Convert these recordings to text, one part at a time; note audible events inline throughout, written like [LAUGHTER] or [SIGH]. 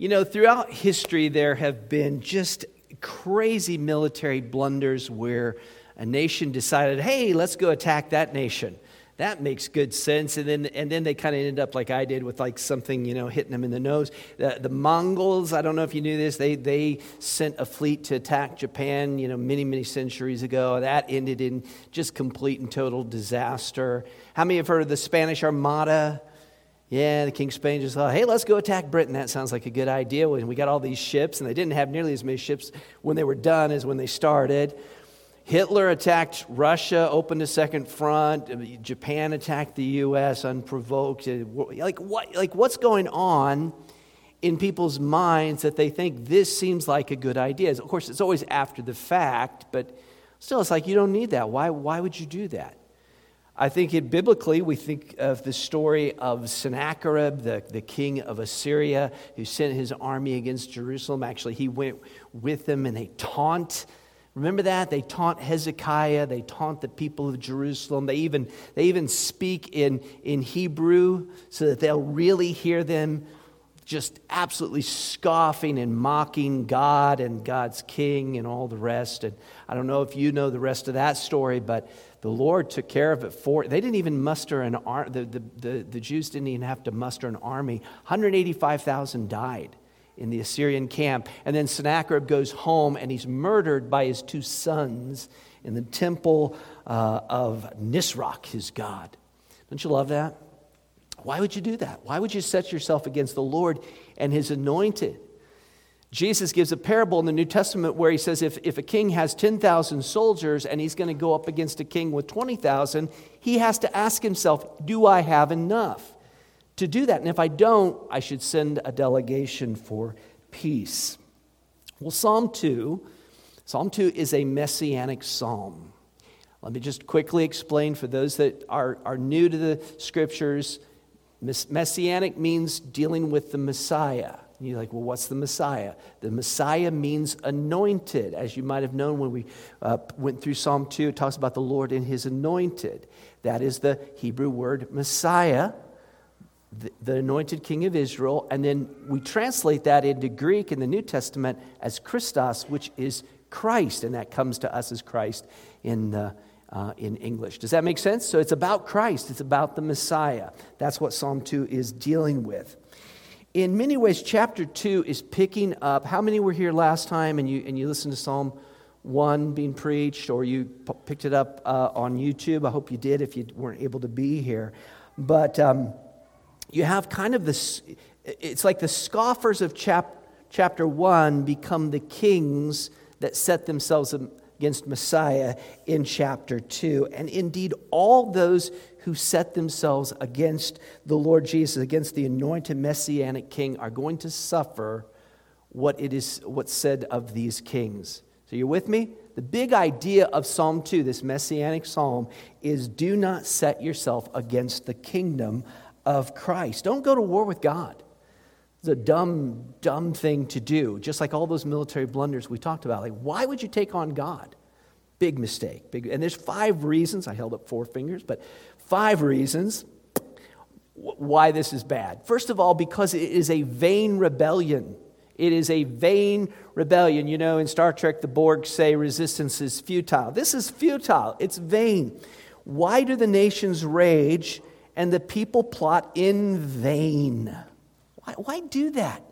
You know, throughout history, there have been just crazy military blunders where a nation decided, hey, let's go attack that nation. That makes good sense. And then, and then they kind of ended up like I did with like something, you know, hitting them in the nose. The, the Mongols, I don't know if you knew this, they, they sent a fleet to attack Japan, you know, many, many centuries ago. That ended in just complete and total disaster. How many have heard of the Spanish Armada? Yeah, the King of Spain just thought, hey, let's go attack Britain. That sounds like a good idea. When we got all these ships, and they didn't have nearly as many ships when they were done as when they started. Hitler attacked Russia, opened a second front. Japan attacked the U.S. unprovoked. Like, what, like what's going on in people's minds that they think this seems like a good idea? Of course, it's always after the fact, but still, it's like you don't need that. Why, why would you do that? I think it, biblically, we think of the story of Sennacherib, the, the king of Assyria, who sent his army against Jerusalem. Actually, he went with them and they taunt. Remember that? They taunt Hezekiah, they taunt the people of Jerusalem. They even, they even speak in, in Hebrew so that they'll really hear them just absolutely scoffing and mocking God and God's king and all the rest. And I don't know if you know the rest of that story, but the Lord took care of it for they didn't even muster an army the, the, the, the Jews didn't even have to muster an army. 185,000 died in the Assyrian camp. And then Sennacherib goes home and he's murdered by his two sons in the temple uh, of Nisroch his god. Don't you love that? Why would you do that? Why would you set yourself against the Lord and his anointed Jesus gives a parable in the New Testament where he says if, if a king has 10,000 soldiers and he's going to go up against a king with 20,000, he has to ask himself, Do I have enough to do that? And if I don't, I should send a delegation for peace. Well, Psalm 2, Psalm 2 is a messianic psalm. Let me just quickly explain for those that are, are new to the scriptures. Messianic means dealing with the Messiah. And you're like, well, what's the Messiah? The Messiah means anointed. As you might have known when we uh, went through Psalm 2, it talks about the Lord and his anointed. That is the Hebrew word Messiah, the, the anointed king of Israel. And then we translate that into Greek in the New Testament as Christos, which is Christ. And that comes to us as Christ in the uh, in English. Does that make sense? So it's about Christ, it's about the Messiah. That's what Psalm 2 is dealing with in many ways, chapter 2 is picking up. How many were here last time and you, and you listened to Psalm 1 being preached, or you p- picked it up uh, on YouTube? I hope you did if you weren't able to be here. But um, you have kind of this, it's like the scoffers of chap, chapter 1 become the kings that set themselves against Messiah in chapter 2. And indeed, all those who set themselves against the Lord Jesus, against the anointed messianic king, are going to suffer what it is what's said of these kings. So you're with me? The big idea of Psalm 2, this messianic psalm, is do not set yourself against the kingdom of Christ. Don't go to war with God. It's a dumb, dumb thing to do, just like all those military blunders we talked about. Like, why would you take on God? Big mistake. Big, and there's five reasons. I held up four fingers, but Five reasons why this is bad. First of all, because it is a vain rebellion. It is a vain rebellion. You know, in Star Trek, the Borg say resistance is futile. This is futile, it's vain. Why do the nations rage and the people plot in vain? Why, why do that?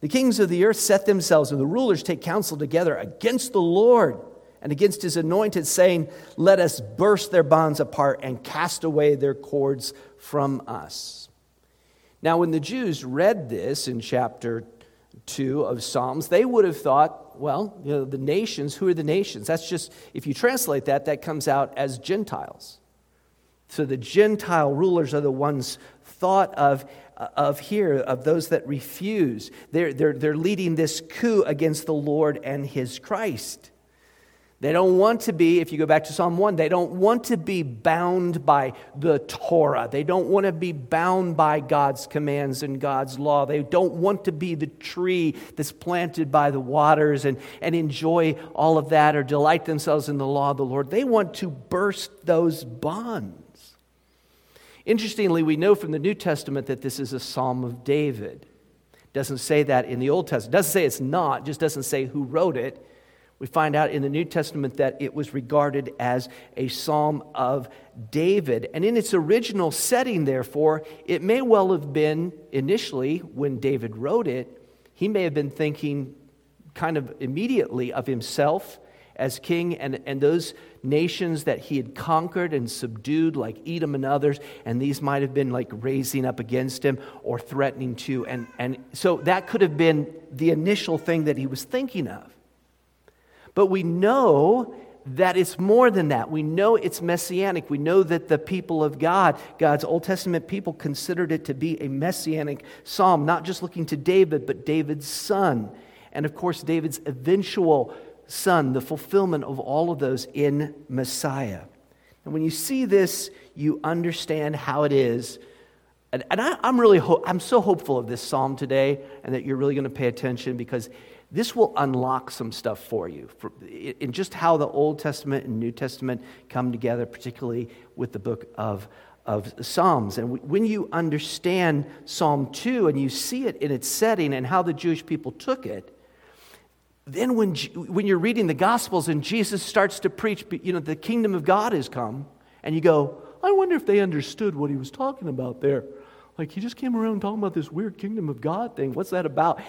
The kings of the earth set themselves, and the rulers take counsel together against the Lord and against his anointed, saying, Let us burst their bonds apart and cast away their cords from us. Now, when the Jews read this in chapter 2 of Psalms, they would have thought, well, you know, the nations, who are the nations? That's just, if you translate that, that comes out as Gentiles. So the Gentile rulers are the ones thought of, of here, of those that refuse. They're, they're, they're leading this coup against the Lord and his Christ. They don't want to be, if you go back to Psalm 1, they don't want to be bound by the Torah. They don't want to be bound by God's commands and God's law. They don't want to be the tree that's planted by the waters and, and enjoy all of that or delight themselves in the law of the Lord. They want to burst those bonds. Interestingly, we know from the New Testament that this is a psalm of David. Doesn't say that in the Old Testament. Doesn't say it's not, just doesn't say who wrote it. We find out in the New Testament that it was regarded as a psalm of David. And in its original setting, therefore, it may well have been initially when David wrote it, he may have been thinking kind of immediately of himself as king and, and those nations that he had conquered and subdued, like Edom and others, and these might have been like raising up against him or threatening to. And, and so that could have been the initial thing that he was thinking of. But we know that it's more than that. We know it's messianic. We know that the people of God, God's Old Testament people, considered it to be a messianic psalm, not just looking to David, but David's son. And of course, David's eventual son, the fulfillment of all of those in Messiah. And when you see this, you understand how it is. And, and I, am really, ho- I'm so hopeful of this psalm today and that you're really going to pay attention because this will unlock some stuff for you for, in just how the Old Testament and New Testament come together, particularly with the book of, of Psalms. And when you understand Psalm 2 and you see it in its setting and how the Jewish people took it, then when, when you're reading the Gospels and Jesus starts to preach, you know, the kingdom of God has come, and you go, I wonder if they understood what he was talking about there. Like, he just came around talking about this weird kingdom of God thing. What's that about?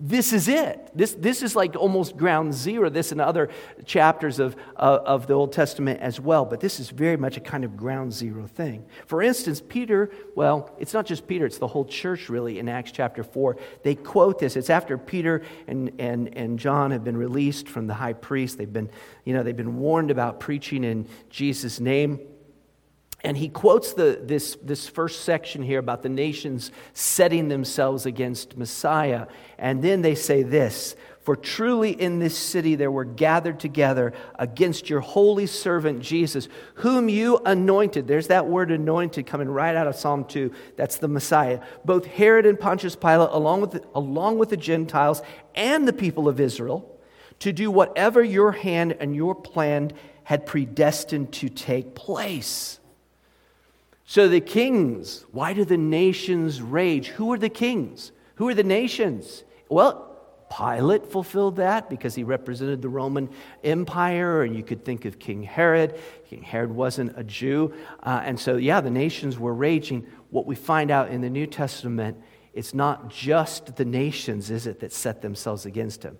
This is it. This, this is like almost ground zero, this and other chapters of, of the Old Testament as well, but this is very much a kind of ground zero thing. For instance, Peter, well, it's not just Peter, it's the whole church really in Acts chapter 4. They quote this. It's after Peter and, and, and John have been released from the high priest. They've been, you know, they've been warned about preaching in Jesus' name. And he quotes the, this, this first section here about the nations setting themselves against Messiah. And then they say this For truly in this city there were gathered together against your holy servant Jesus, whom you anointed. There's that word anointed coming right out of Psalm 2. That's the Messiah. Both Herod and Pontius Pilate, along with the, along with the Gentiles and the people of Israel, to do whatever your hand and your plan had predestined to take place. So the kings, why do the nations rage? Who are the kings? Who are the nations? Well, Pilate fulfilled that because he represented the Roman Empire, and you could think of King Herod. King Herod wasn't a Jew. Uh, and so, yeah, the nations were raging. What we find out in the New Testament, it's not just the nations, is it, that set themselves against him?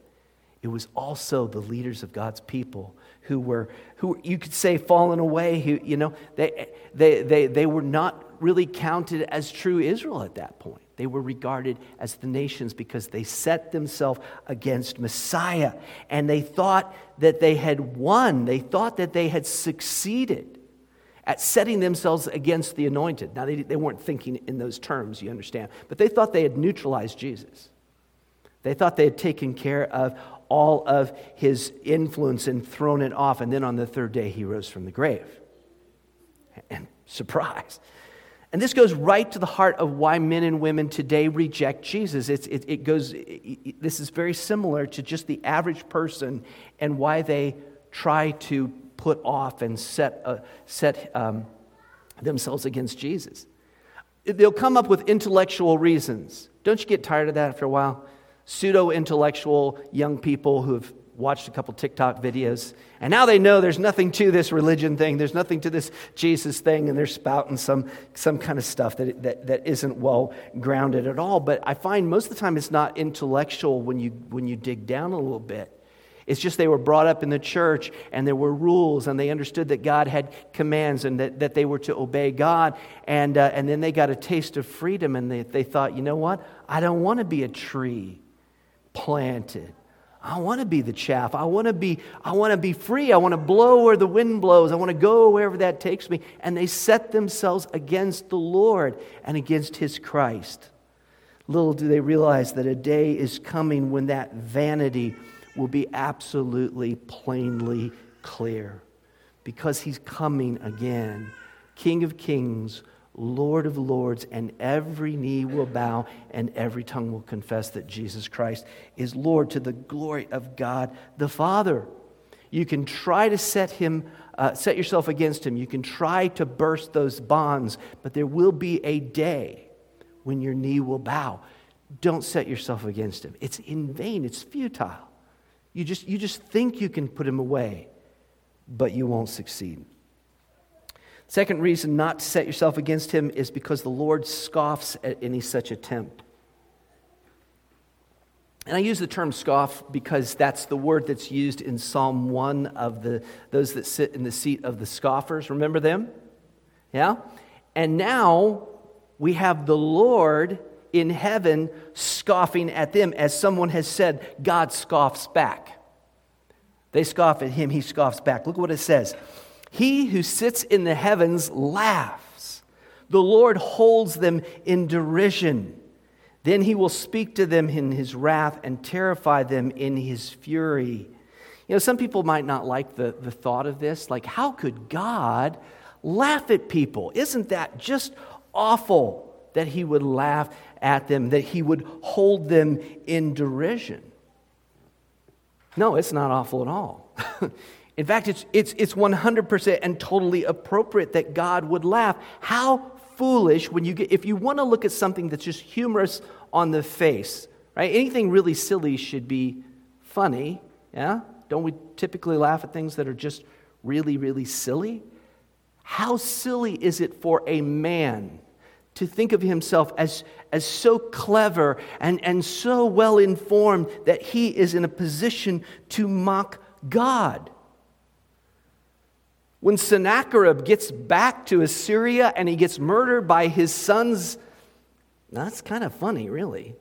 It was also the leaders of God's people who were, who you could say, fallen away. Who, you know, they, they, they, they were not really counted as true Israel at that point. They were regarded as the nations because they set themselves against Messiah. And they thought that they had won, they thought that they had succeeded at setting themselves against the anointed. Now, they, they weren't thinking in those terms, you understand, but they thought they had neutralized Jesus. They thought they had taken care of all of his influence and thrown it off. And then on the third day, he rose from the grave. And surprise. And this goes right to the heart of why men and women today reject Jesus. It, it goes, it, this is very similar to just the average person and why they try to put off and set, uh, set um, themselves against Jesus. They'll come up with intellectual reasons. Don't you get tired of that after a while? Pseudo intellectual young people who've watched a couple TikTok videos, and now they know there's nothing to this religion thing, there's nothing to this Jesus thing, and they're spouting some, some kind of stuff that, that, that isn't well grounded at all. But I find most of the time it's not intellectual when you, when you dig down a little bit. It's just they were brought up in the church and there were rules and they understood that God had commands and that, that they were to obey God. And, uh, and then they got a taste of freedom and they, they thought, you know what? I don't want to be a tree planted. I want to be the chaff. I want to be, I want to be free. I want to blow where the wind blows. I want to go wherever that takes me. And they set themselves against the Lord and against his Christ. Little do they realize that a day is coming when that vanity will be absolutely plainly clear. Because he's coming again. King of kings, Lord of lords, and every knee will bow and every tongue will confess that Jesus Christ is Lord to the glory of God the Father. You can try to set him, uh, set yourself against him. You can try to burst those bonds, but there will be a day when your knee will bow. don't set yourself against him. It's in vain, it's futile. You just, you just think you can put him away, but you won't succeed. Second reason not to set yourself against him is because the Lord scoffs at any such attempt. And I use the term scoff because that's the word that's used in Psalm 1 of the, those that sit in the seat of the scoffers. Remember them? Yeah? And now we have the Lord in heaven scoffing at them. As someone has said, God scoffs back. They scoff at him, he scoffs back. Look what it says He who sits in the heavens laughs, the Lord holds them in derision. Then he will speak to them in his wrath and terrify them in his fury. You know, some people might not like the, the thought of this. Like, how could God laugh at people? Isn't that just awful that he would laugh at them, that he would hold them in derision? No, it's not awful at all. [LAUGHS] in fact, it's, it's, it's 100% and totally appropriate that God would laugh. How foolish when you get, if you want to look at something that's just humorous on the face, right? Anything really silly should be funny, yeah? Don't we typically laugh at things that are just really, really silly? How silly is it for a man to think of himself as, as so clever and, and so well informed that he is in a position to mock God? When Sennacherib gets back to Assyria and he gets murdered by his sons, that's kind of funny, really.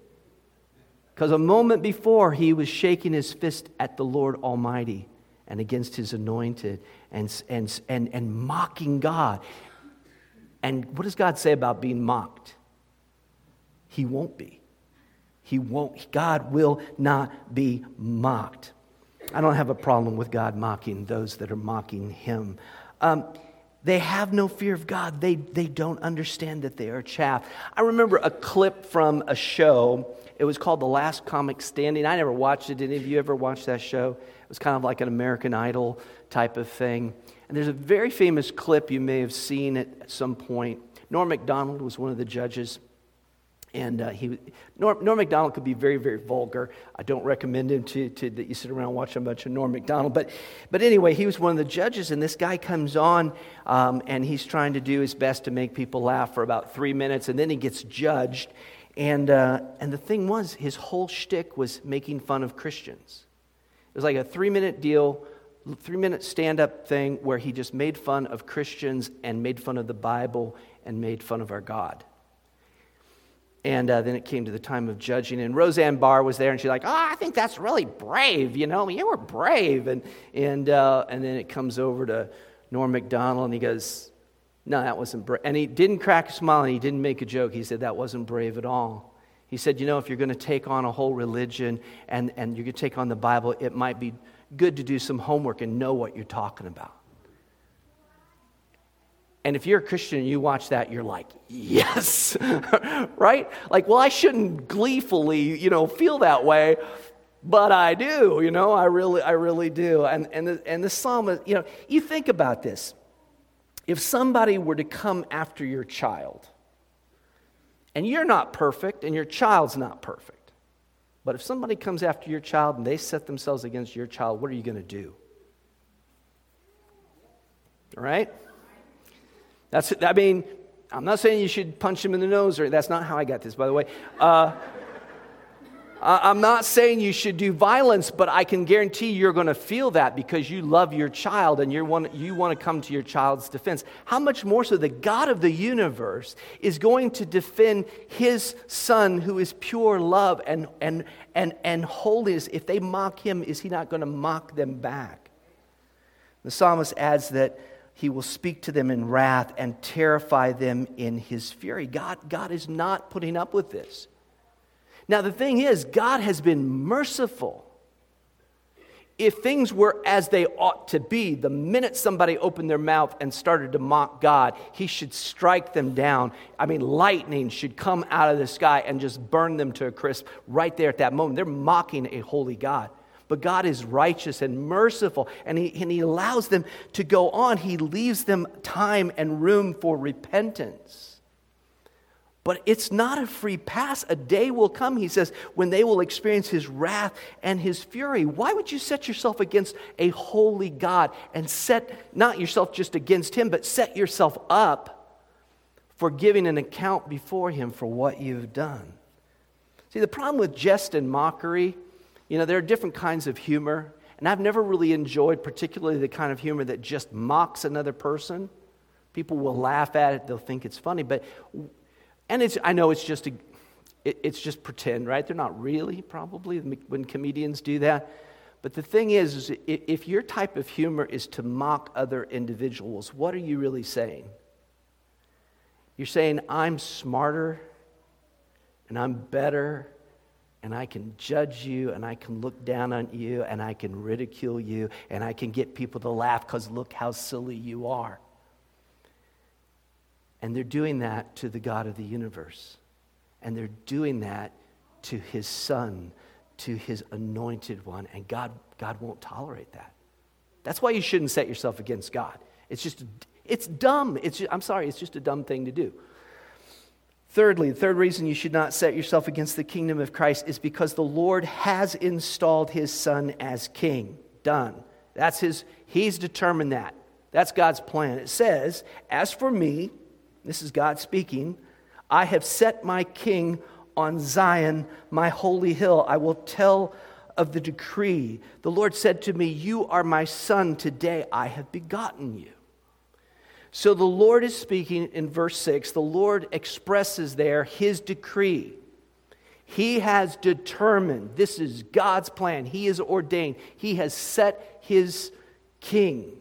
Because a moment before, he was shaking his fist at the Lord Almighty and against his anointed and, and, and, and mocking God. And what does God say about being mocked? He won't be. He won't. God will not be mocked. I don't have a problem with God mocking those that are mocking him. Um, they have no fear of God. They, they don't understand that they are chaff. I remember a clip from a show. It was called The Last Comic Standing. I never watched it. Did any of you ever watch that show? It was kind of like an American Idol type of thing. And there's a very famous clip you may have seen at some point. Norm Macdonald was one of the judges. And uh, he, Norm, Norm Macdonald could be very, very vulgar. I don't recommend him to, to that you sit around and watch a bunch of Norm Macdonald. But, but anyway, he was one of the judges, and this guy comes on, um, and he's trying to do his best to make people laugh for about three minutes, and then he gets judged. And, uh, and the thing was, his whole shtick was making fun of Christians. It was like a three minute deal, three minute stand up thing where he just made fun of Christians and made fun of the Bible and made fun of our God. And uh, then it came to the time of judging, and Roseanne Barr was there, and she's like, "Oh, I think that's really brave. You know, you were brave." And and uh, and then it comes over to Norm Macdonald, and he goes, "No, that wasn't brave." And he didn't crack a smile, and he didn't make a joke. He said that wasn't brave at all. He said, "You know, if you're going to take on a whole religion and and you're going to take on the Bible, it might be good to do some homework and know what you're talking about." And if you're a Christian and you watch that, you're like, yes, [LAUGHS] right? Like, well, I shouldn't gleefully, you know, feel that way, but I do, you know, I really, I really do. And, and, the, and the psalmist, you know, you think about this. If somebody were to come after your child, and you're not perfect, and your child's not perfect, but if somebody comes after your child and they set themselves against your child, what are you going to do? All right? That's, I mean, I'm not saying you should punch him in the nose, or that's not how I got this, by the way. Uh, I'm not saying you should do violence, but I can guarantee you're going to feel that because you love your child and you want, you want to come to your child's defense. How much more so the God of the universe is going to defend his son who is pure love and, and, and, and holiness. If they mock him, is he not going to mock them back? The psalmist adds that he will speak to them in wrath and terrify them in his fury. God, God is not putting up with this. Now, the thing is, God has been merciful. If things were as they ought to be, the minute somebody opened their mouth and started to mock God, he should strike them down. I mean, lightning should come out of the sky and just burn them to a crisp right there at that moment. They're mocking a holy God. But God is righteous and merciful, and he, and he allows them to go on. He leaves them time and room for repentance. But it's not a free pass. A day will come, he says, when they will experience his wrath and his fury. Why would you set yourself against a holy God and set not yourself just against him, but set yourself up for giving an account before him for what you've done? See, the problem with jest and mockery, you know, there are different kinds of humor, and I've never really enjoyed particularly the kind of humor that just mocks another person. People will laugh at it, they'll think it's funny, but and it's, I know it's just, a, it, it's just pretend, right? They're not really, probably, when comedians do that. But the thing is, is, if your type of humor is to mock other individuals, what are you really saying? You're saying, I'm smarter and I'm better and I can judge you and I can look down on you and I can ridicule you and I can get people to laugh because look how silly you are. And they're doing that to the God of the universe. And they're doing that to his son, to his anointed one. And God, God won't tolerate that. That's why you shouldn't set yourself against God. It's just, it's dumb. It's, I'm sorry, it's just a dumb thing to do. Thirdly, the third reason you should not set yourself against the kingdom of Christ is because the Lord has installed his son as king. Done. That's his, he's determined that. That's God's plan. It says, As for me, this is God speaking. I have set my king on Zion, my holy hill. I will tell of the decree. The Lord said to me, You are my son. Today I have begotten you. So the Lord is speaking in verse 6. The Lord expresses there his decree. He has determined, this is God's plan. He is ordained, He has set His king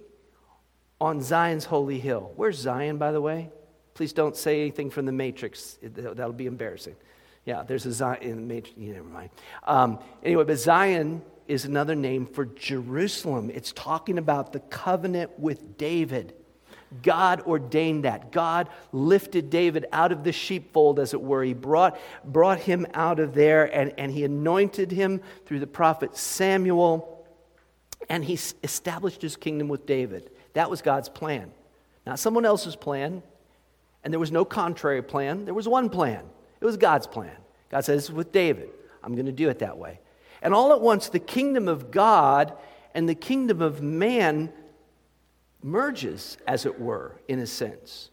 on Zion's holy hill. Where's Zion, by the way? Please don't say anything from the Matrix. That'll be embarrassing. Yeah, there's a Zion in the Matrix. Yeah, never mind. Um, anyway, but Zion is another name for Jerusalem. It's talking about the covenant with David. God ordained that. God lifted David out of the sheepfold, as it were. He brought, brought him out of there and, and he anointed him through the prophet Samuel. And he established his kingdom with David. That was God's plan. Not someone else's plan, and there was no contrary plan. There was one plan. It was God's plan. God says, with David, I'm going to do it that way. And all at once, the kingdom of God and the kingdom of man merges, as it were, in a sense.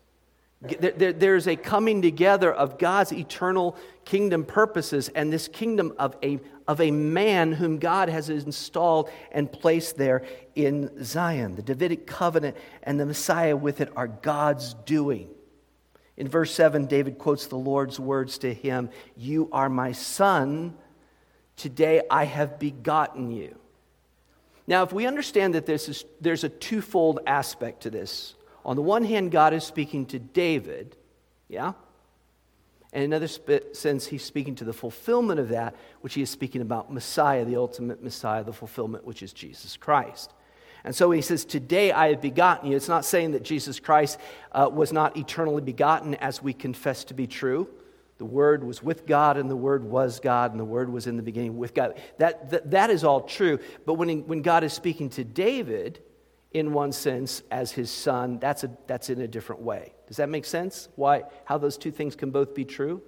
There's a coming together of God's eternal kingdom purposes and this kingdom of a, of a man whom God has installed and placed there in Zion. The Davidic covenant and the Messiah with it are God's doing. In verse 7, David quotes the Lord's words to him You are my son. Today I have begotten you. Now, if we understand that this is, there's a twofold aspect to this. On the one hand, God is speaking to David, yeah? And in another sense, he's speaking to the fulfillment of that, which he is speaking about Messiah, the ultimate Messiah, the fulfillment, which is Jesus Christ. And so he says, Today I have begotten you. It's not saying that Jesus Christ uh, was not eternally begotten as we confess to be true. The Word was with God, and the Word was God, and the Word was in the beginning with God. That, that, that is all true. But when, he, when God is speaking to David, in one sense, as his son, that's, a, that's in a different way. Does that make sense? Why, how those two things can both be true?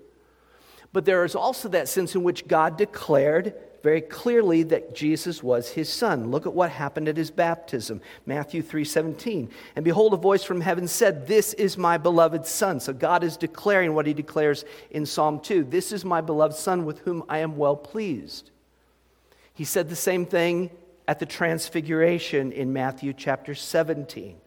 But there is also that sense in which God declared very clearly that Jesus was his son. Look at what happened at his baptism. Matthew 3:17. And behold a voice from heaven said, "This is my beloved son." So God is declaring what he declares in Psalm 2. This is my beloved son with whom I am well pleased. He said the same thing at the transfiguration in Matthew chapter 17.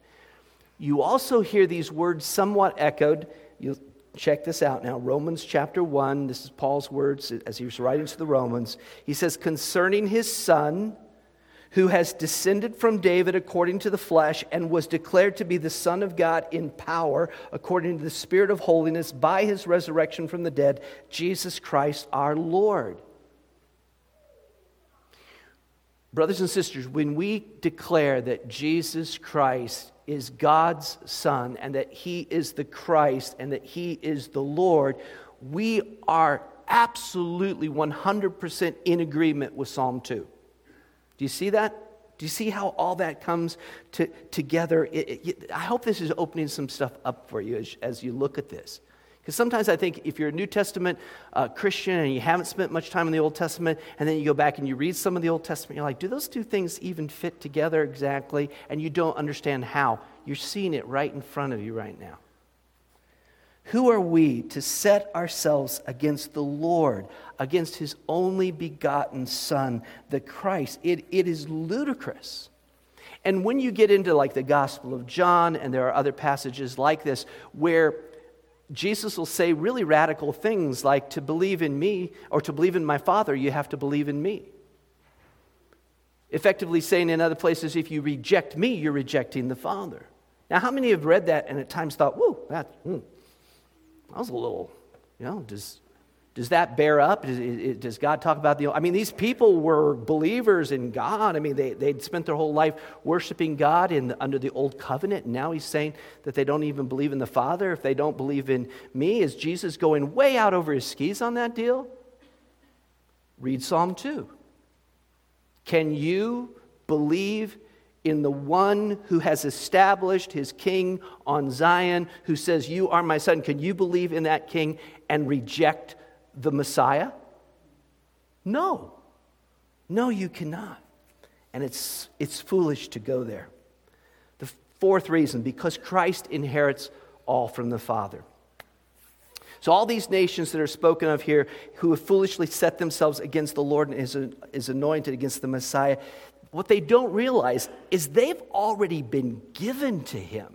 You also hear these words somewhat echoed. You'll check this out now. Romans chapter 1, this is Paul's words as he was writing to the Romans. He says, Concerning his son, who has descended from David according to the flesh and was declared to be the Son of God in power according to the Spirit of holiness by his resurrection from the dead, Jesus Christ our Lord. Brothers and sisters, when we declare that Jesus Christ is God's Son and that He is the Christ and that He is the Lord, we are absolutely 100% in agreement with Psalm 2. Do you see that? Do you see how all that comes to, together? It, it, I hope this is opening some stuff up for you as, as you look at this. Because sometimes I think if you're a New Testament uh, Christian and you haven't spent much time in the Old Testament, and then you go back and you read some of the Old Testament, you're like, do those two things even fit together exactly? And you don't understand how. You're seeing it right in front of you right now. Who are we to set ourselves against the Lord, against his only begotten Son, the Christ? It, it is ludicrous. And when you get into like the Gospel of John, and there are other passages like this where Jesus will say really radical things like to believe in me or to believe in my Father, you have to believe in me. Effectively saying in other places, if you reject me, you're rejecting the Father. Now, how many have read that and at times thought, whoa, that, hmm, that was a little, you know, does, does that bear up? Does, God talk about the. I mean, these people were believers in God. I mean, they, they'd spent their whole life worshiping God in, under the old covenant. Now he's saying that they don't even believe in the Father. If they don't believe in me, is Jesus going way out over his skis on that deal? Read Psalm 2. Can you believe in the one who has established his king on Zion, who says, You are my son? Can you believe in that king and reject the Messiah? No. No, you cannot. And it's, it's foolish to go there. The fourth reason because Christ inherits all from the Father. So, all these nations that are spoken of here who have foolishly set themselves against the Lord and is, is anointed against the Messiah, what they don't realize is they've already been given to him.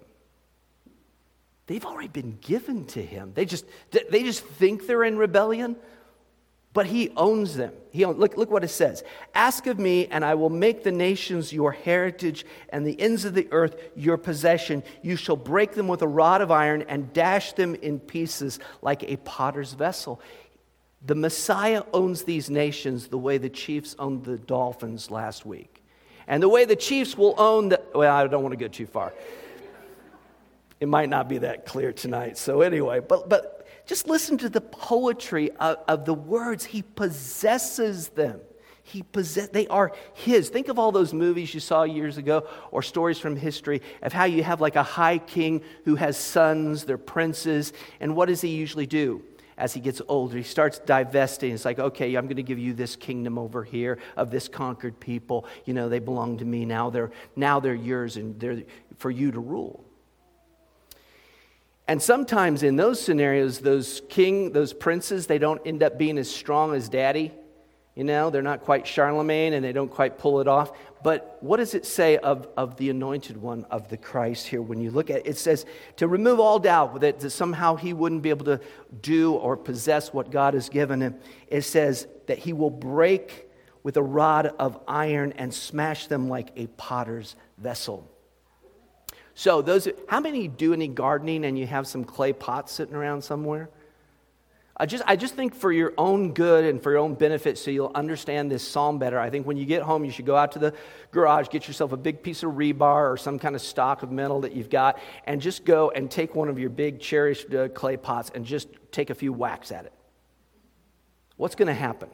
They've already been given to him. They just, they just think they're in rebellion, but he owns them. He look, look what it says Ask of me, and I will make the nations your heritage and the ends of the earth your possession. You shall break them with a rod of iron and dash them in pieces like a potter's vessel. The Messiah owns these nations the way the Chiefs owned the Dolphins last week. And the way the Chiefs will own the, well, I don't want to go too far. It might not be that clear tonight. So, anyway, but, but just listen to the poetry of, of the words. He possesses them. He possess, they are his. Think of all those movies you saw years ago or stories from history of how you have like a high king who has sons, they're princes, and what does he usually do? As he gets older, he starts divesting. It's like, okay, I'm going to give you this kingdom over here of this conquered people. You know, they belong to me now. They're now they're yours, and they're for you to rule. And sometimes in those scenarios, those king, those princes, they don't end up being as strong as daddy. You know, they're not quite Charlemagne and they don't quite pull it off. But what does it say of, of the anointed one of the Christ here when you look at it? It says to remove all doubt that, that somehow he wouldn't be able to do or possess what God has given him. It says that he will break with a rod of iron and smash them like a potter's vessel. So, those, how many do any gardening and you have some clay pots sitting around somewhere? I just, I just think for your own good and for your own benefit, so you'll understand this psalm better, I think when you get home, you should go out to the garage, get yourself a big piece of rebar or some kind of stock of metal that you've got, and just go and take one of your big cherished uh, clay pots and just take a few whacks at it. What's going to happen?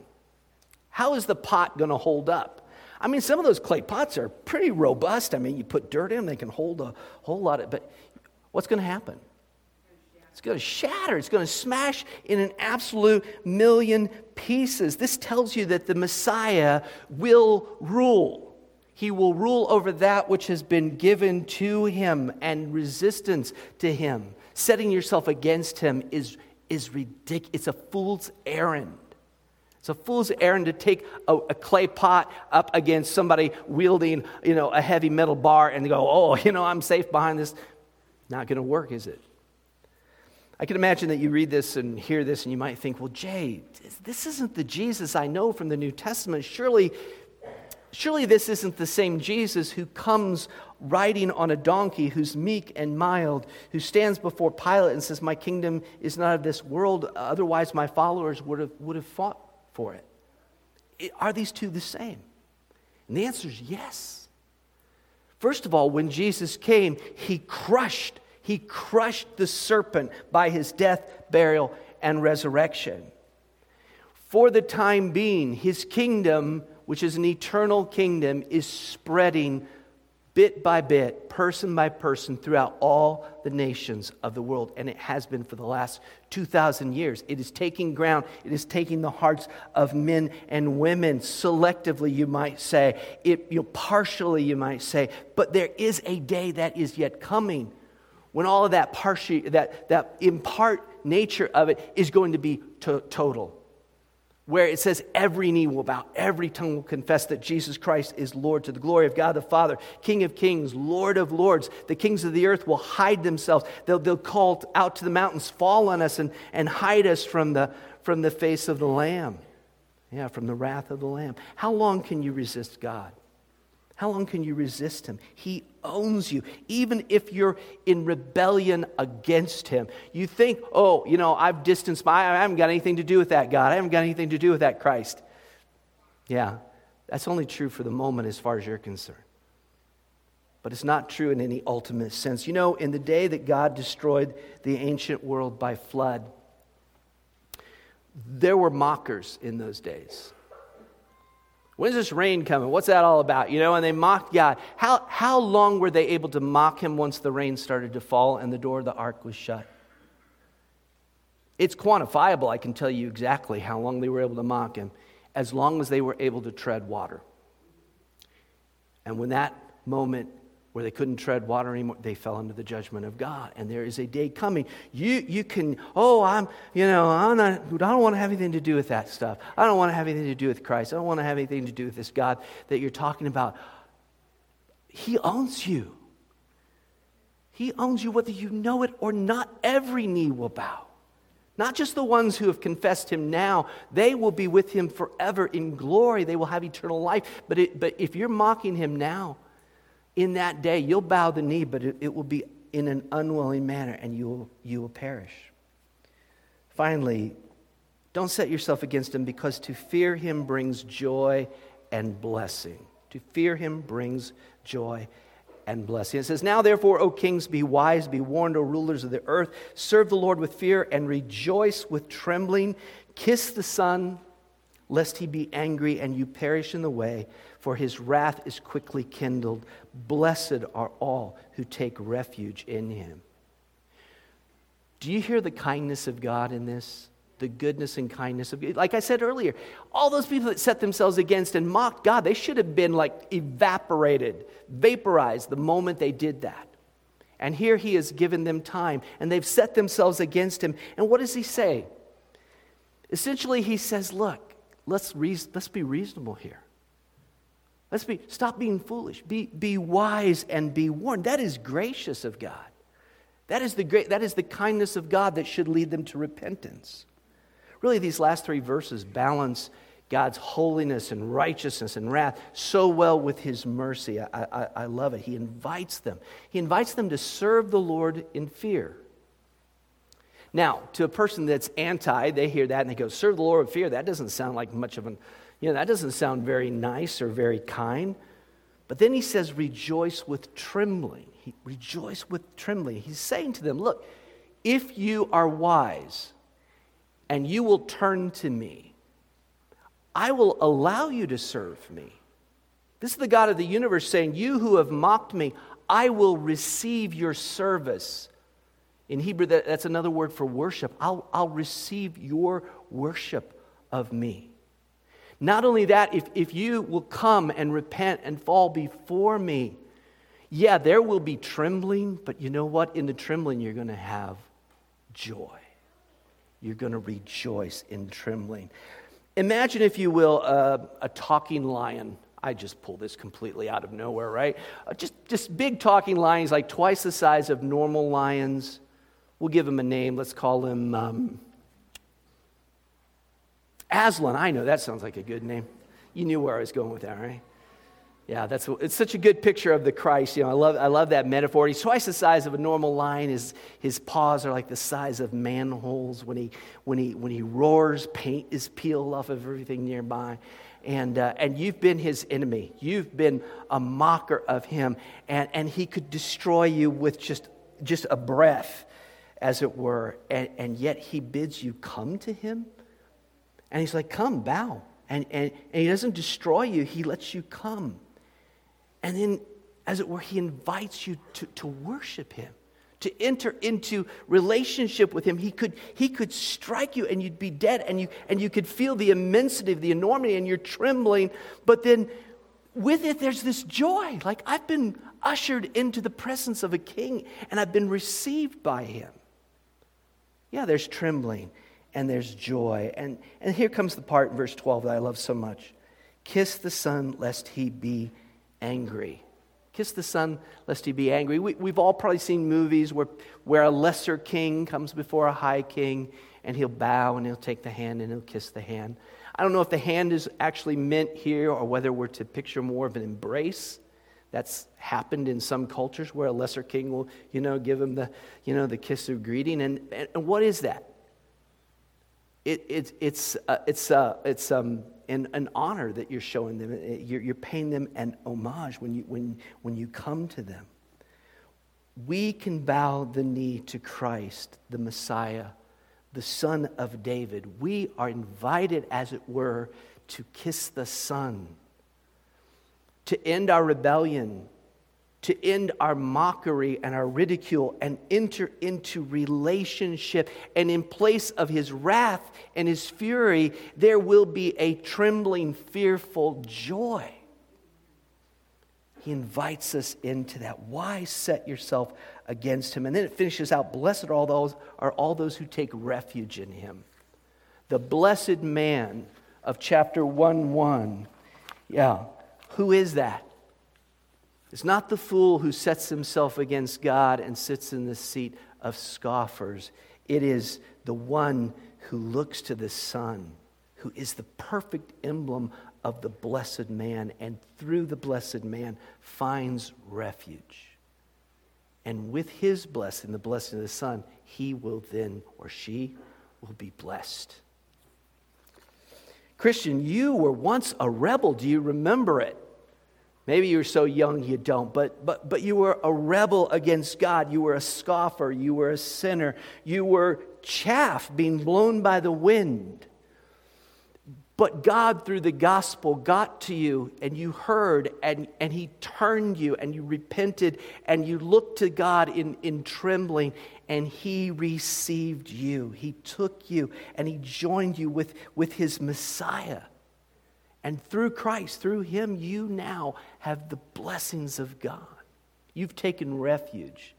How is the pot going to hold up? I mean, some of those clay pots are pretty robust. I mean, you put dirt in them, they can hold a whole lot of, but what's going to happen? It's going to shatter. It's going to smash in an absolute million pieces. This tells you that the Messiah will rule. He will rule over that which has been given to him and resistance to him. Setting yourself against him is, is ridiculous. It's a fool's errand. It's a fool's errand to take a, a, clay pot up against somebody wielding, you know, a heavy metal bar and go, oh, [LAUGHS] you know, I'm safe behind this. Not going to work, is it? I can imagine that you read this and hear this and you might think, well, Jay, this isn't the Jesus I know from the New Testament. Surely, surely this isn't the same Jesus who comes riding on a donkey, who's meek and mild, who stands before Pilate and says, My kingdom is not of this world. Otherwise, my followers would have, would have fought for it. Are these two the same? And the answer is yes. First of all, when Jesus came, he crushed, he crushed the serpent by his death, burial, and resurrection. For the time being, his kingdom, which is an eternal kingdom, is spreading bit by bit, person by person, throughout all the nations of the world. And it has been for the last 2,000 years. It is taking ground, it is taking the hearts of men and women, selectively, you might say, it, you know, partially, you might say. But there is a day that is yet coming when all of that, partial, that, that in part nature of it is going to be to- total where it says every knee will bow, every tongue will confess that Jesus Christ is Lord to the glory of God the Father, King of kings, Lord of lords. The kings of the earth will hide themselves. They'll, they'll call out to the mountains, fall on us, and, and hide us from the, from the face of the Lamb. Yeah, from the wrath of the Lamb. How long can you resist God? How long can you resist him? He owns you, even if you're in rebellion against him. You think, oh, you know, I've distanced my, I haven't got anything to do with that God. I haven't got anything to do with that Christ. Yeah, that's only true for the moment as far as you're concerned. But it's not true in any ultimate sense. You know, in the day that God destroyed the ancient world by flood, there were mockers in those days. When's this rain coming? What's that all about? You know, and they mocked God. How, how long were they able to mock him once the rain started to fall and the door of the ark was shut? It's quantifiable. I can tell you exactly how long they were able to mock him, as long as they were able to tread water. And when that moment where they couldn't tread water anymore, they fell under the judgment of God. And there is a day coming. You, you can, oh, I'm, you know, I'm not, I don't want to have anything to do with that stuff. I don't want to have anything to do with Christ. I don't want to have anything to do with this God that you're talking about. He owns you. He owns you whether you know it or not. Every knee will bow. Not just the ones who have confessed him now, they will be with him forever in glory. They will have eternal life. But, it, but if you're mocking him now, in that day, you'll bow the knee, but it, it will be in an unwilling manner and you will, you will perish. Finally, don't set yourself against him because to fear him brings joy and blessing. To fear him brings joy and blessing. It says, Now therefore, O kings, be wise, be warned, O rulers of the earth. Serve the Lord with fear and rejoice with trembling. Kiss the Son, lest he be angry and you perish in the way for his wrath is quickly kindled. Blessed are all who take refuge in him. Do you hear the kindness of God in this? The goodness and kindness of God. Like I said earlier, all those people that set themselves against and mocked God, they should have been like evaporated, vaporized the moment they did that. And here he has given them time, and they've set themselves against him. And what does he say? Essentially, he says, Look, let's, let's be reasonable here. Let's be, stop being foolish. Be, be wise and be warned. That is gracious of God. That is, the great, that is the kindness of God that should lead them to repentance. Really, these last three verses balance God's holiness and righteousness and wrath so well with his mercy. I, I, I love it. He invites them. He invites them to serve the Lord in fear. Now, to a person that's anti, they hear that and they go, Serve the Lord in fear. That doesn't sound like much of an you know, that doesn't sound very nice or very kind. But then he says, rejoice with trembling. He, rejoice with trembling. He's saying to them, look, if you are wise and you will turn to me, I will allow you to serve me. This is the God of the universe saying, You who have mocked me, I will receive your service. In Hebrew, that's another word for worship. I'll, I'll receive your worship of me. Not only that, if, if you will come and repent and fall before me, yeah, there will be trembling, but you know what? In the trembling, you're going to have joy. You're going to rejoice in trembling. Imagine, if you will, uh, a talking lion. I just pulled this completely out of nowhere, right? Uh, just, just big talking lions, like twice the size of normal lions. We'll give him a name. Let's call him um, Aslan, I know that sounds like a good name. You knew where I was going with that, right? Yeah, that's it's such a good picture of the Christ. You know, I love, I love that metaphor. He's twice the size of a normal lion. His, his paws are like the size of manholes. When he, when he, when he roars, paint is peeled off of everything nearby. And, uh, and you've been his enemy. You've been a mocker of him. And, and he could destroy you with just, just a breath, as it were. And, and yet he bids you come to him and he's like, Come, bow. And, and, and he doesn't destroy you, he lets you come. And then as it were, he invites you to, to worship him, to enter into relationship with him. He could, he could strike you and you'd be dead and you, and you could feel the immensity of the enormity and you're trembling. But then with it, there's this joy. Like I've been ushered into the presence of a king and I've been received by him. Yeah, there's trembling and there's joy. And, and here comes the part in verse 12 that I love so much Kiss the Son, lest he be angry. Kiss the Son, lest he be angry. We, we've all probably seen movies where, where a lesser king comes before a high king and he'll bow and he'll take the hand and he'll kiss the hand. I don't know if the hand is actually meant here or whether we're to picture more of an embrace. That's happened in some cultures where a lesser king will, you know, give him the, you know, the kiss of greeting. And, and what is that? It, it, it's, uh, it's, uh, it's um, an, an honor that you're showing them. You're, you're paying them an homage when you, when, when you come to them. We can bow the knee to Christ, the Messiah, the Son of David. We are invited, as it were, to kiss the Son, to end our rebellion, to end our mockery and our ridicule and enter into relationship. And in place of his wrath and his fury, there will be a trembling, fearful joy. He invites us into that. Why set yourself against him? And then it finishes out Blessed are all those, are all those who take refuge in him. The blessed man of chapter 1 1. Yeah. Who is that? It's not the fool who sets himself against God and sits in the seat of scoffers. It is the one who looks to the Son, who is the perfect emblem of the blessed man, and through the blessed man finds refuge. And with his blessing, the blessing of the Son, he will then, or she, will be blessed. Christian, you were once a rebel. Do you remember it? Maybe you're so young you don't, but, but, but you were a rebel against God. You were a scoffer. You were a sinner. You were chaff being blown by the wind. But God, through the gospel, got to you and you heard and, and He turned you and you repented and you looked to God in, in trembling and He received you. He took you and He joined you with, with His Messiah. And through Christ, through Him, you now have the blessings of God. You've taken refuge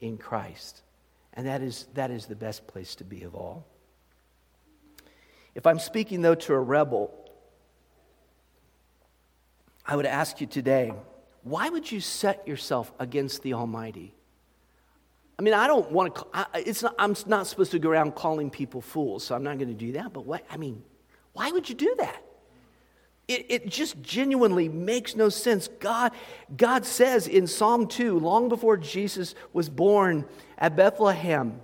in Christ. And that is, that is the best place to be of all. If I'm speaking, though, to a rebel, I would ask you today why would you set yourself against the Almighty? I mean, I don't want to, I, it's not, I'm not supposed to go around calling people fools, so I'm not going to do that. But what, I mean, why would you do that? It, it just genuinely makes no sense. God, God says in Psalm 2, long before Jesus was born at Bethlehem,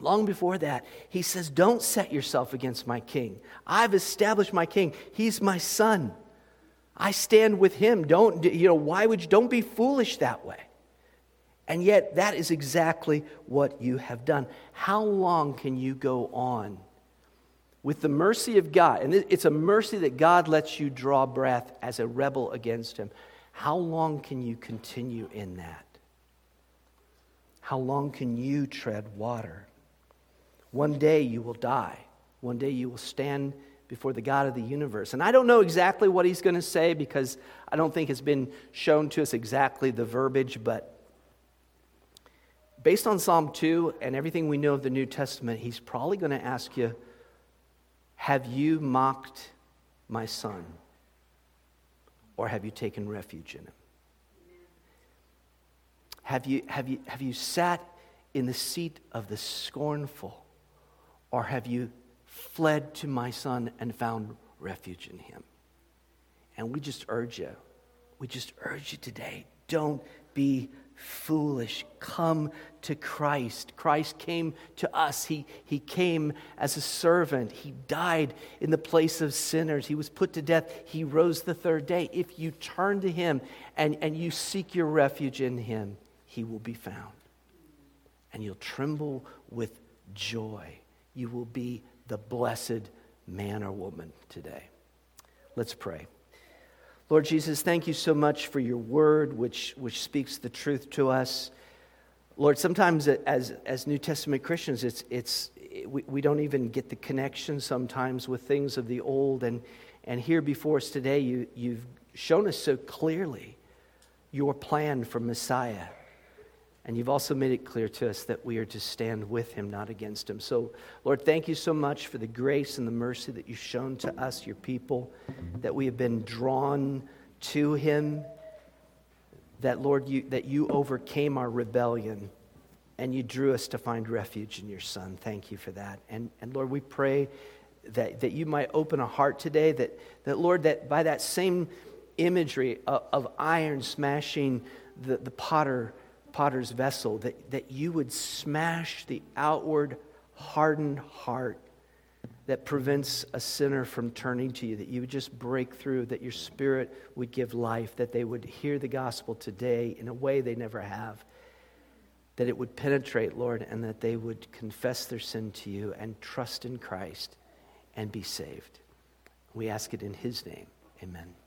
long before that, he says, Don't set yourself against my king. I've established my king. He's my son. I stand with him. Don't, you know, why would you, don't be foolish that way. And yet, that is exactly what you have done. How long can you go on? With the mercy of God, and it's a mercy that God lets you draw breath as a rebel against Him, how long can you continue in that? How long can you tread water? One day you will die. One day you will stand before the God of the universe. And I don't know exactly what he's going to say because I don't think it's been shown to us exactly the verbiage, but based on Psalm 2 and everything we know of the New Testament, he's probably going to ask you have you mocked my son? Or have you taken refuge in him? Have you, have, you, have you sat in the seat of the scornful? Or have you fled to my son and found refuge in him? And we just urge you, we just urge you today don't be foolish. Come to Christ. Christ came to us. He, he came as a servant. He died in the place of sinners. He was put to death. He rose the third day. If you turn to Him and, and you seek your refuge in Him, He will be found. And you'll tremble with joy. You will be the blessed man or woman today. Let's pray. Lord Jesus, thank you so much for your word, which, which speaks the truth to us. Lord, sometimes as, as New Testament Christians, it's, it's, we, we don't even get the connection sometimes with things of the old. And, and here before us today, you, you've shown us so clearly your plan for Messiah. And you've also made it clear to us that we are to stand with him, not against him. So, Lord, thank you so much for the grace and the mercy that you've shown to us, your people, that we have been drawn to him, that, Lord, you, that you overcame our rebellion and you drew us to find refuge in your Son. Thank you for that. And, and Lord, we pray that, that you might open a heart today, that, that, Lord, that by that same imagery of, of iron smashing the, the potter potter's vessel, that, that you would smash the outward hardened heart that prevents a sinner from turning to you, that you would just break through, that your spirit would give life, that they would hear the gospel today in a way they never have, that it would penetrate, Lord, and that they would confess their sin to you and trust in Christ and be saved. We ask it in his name. Amen.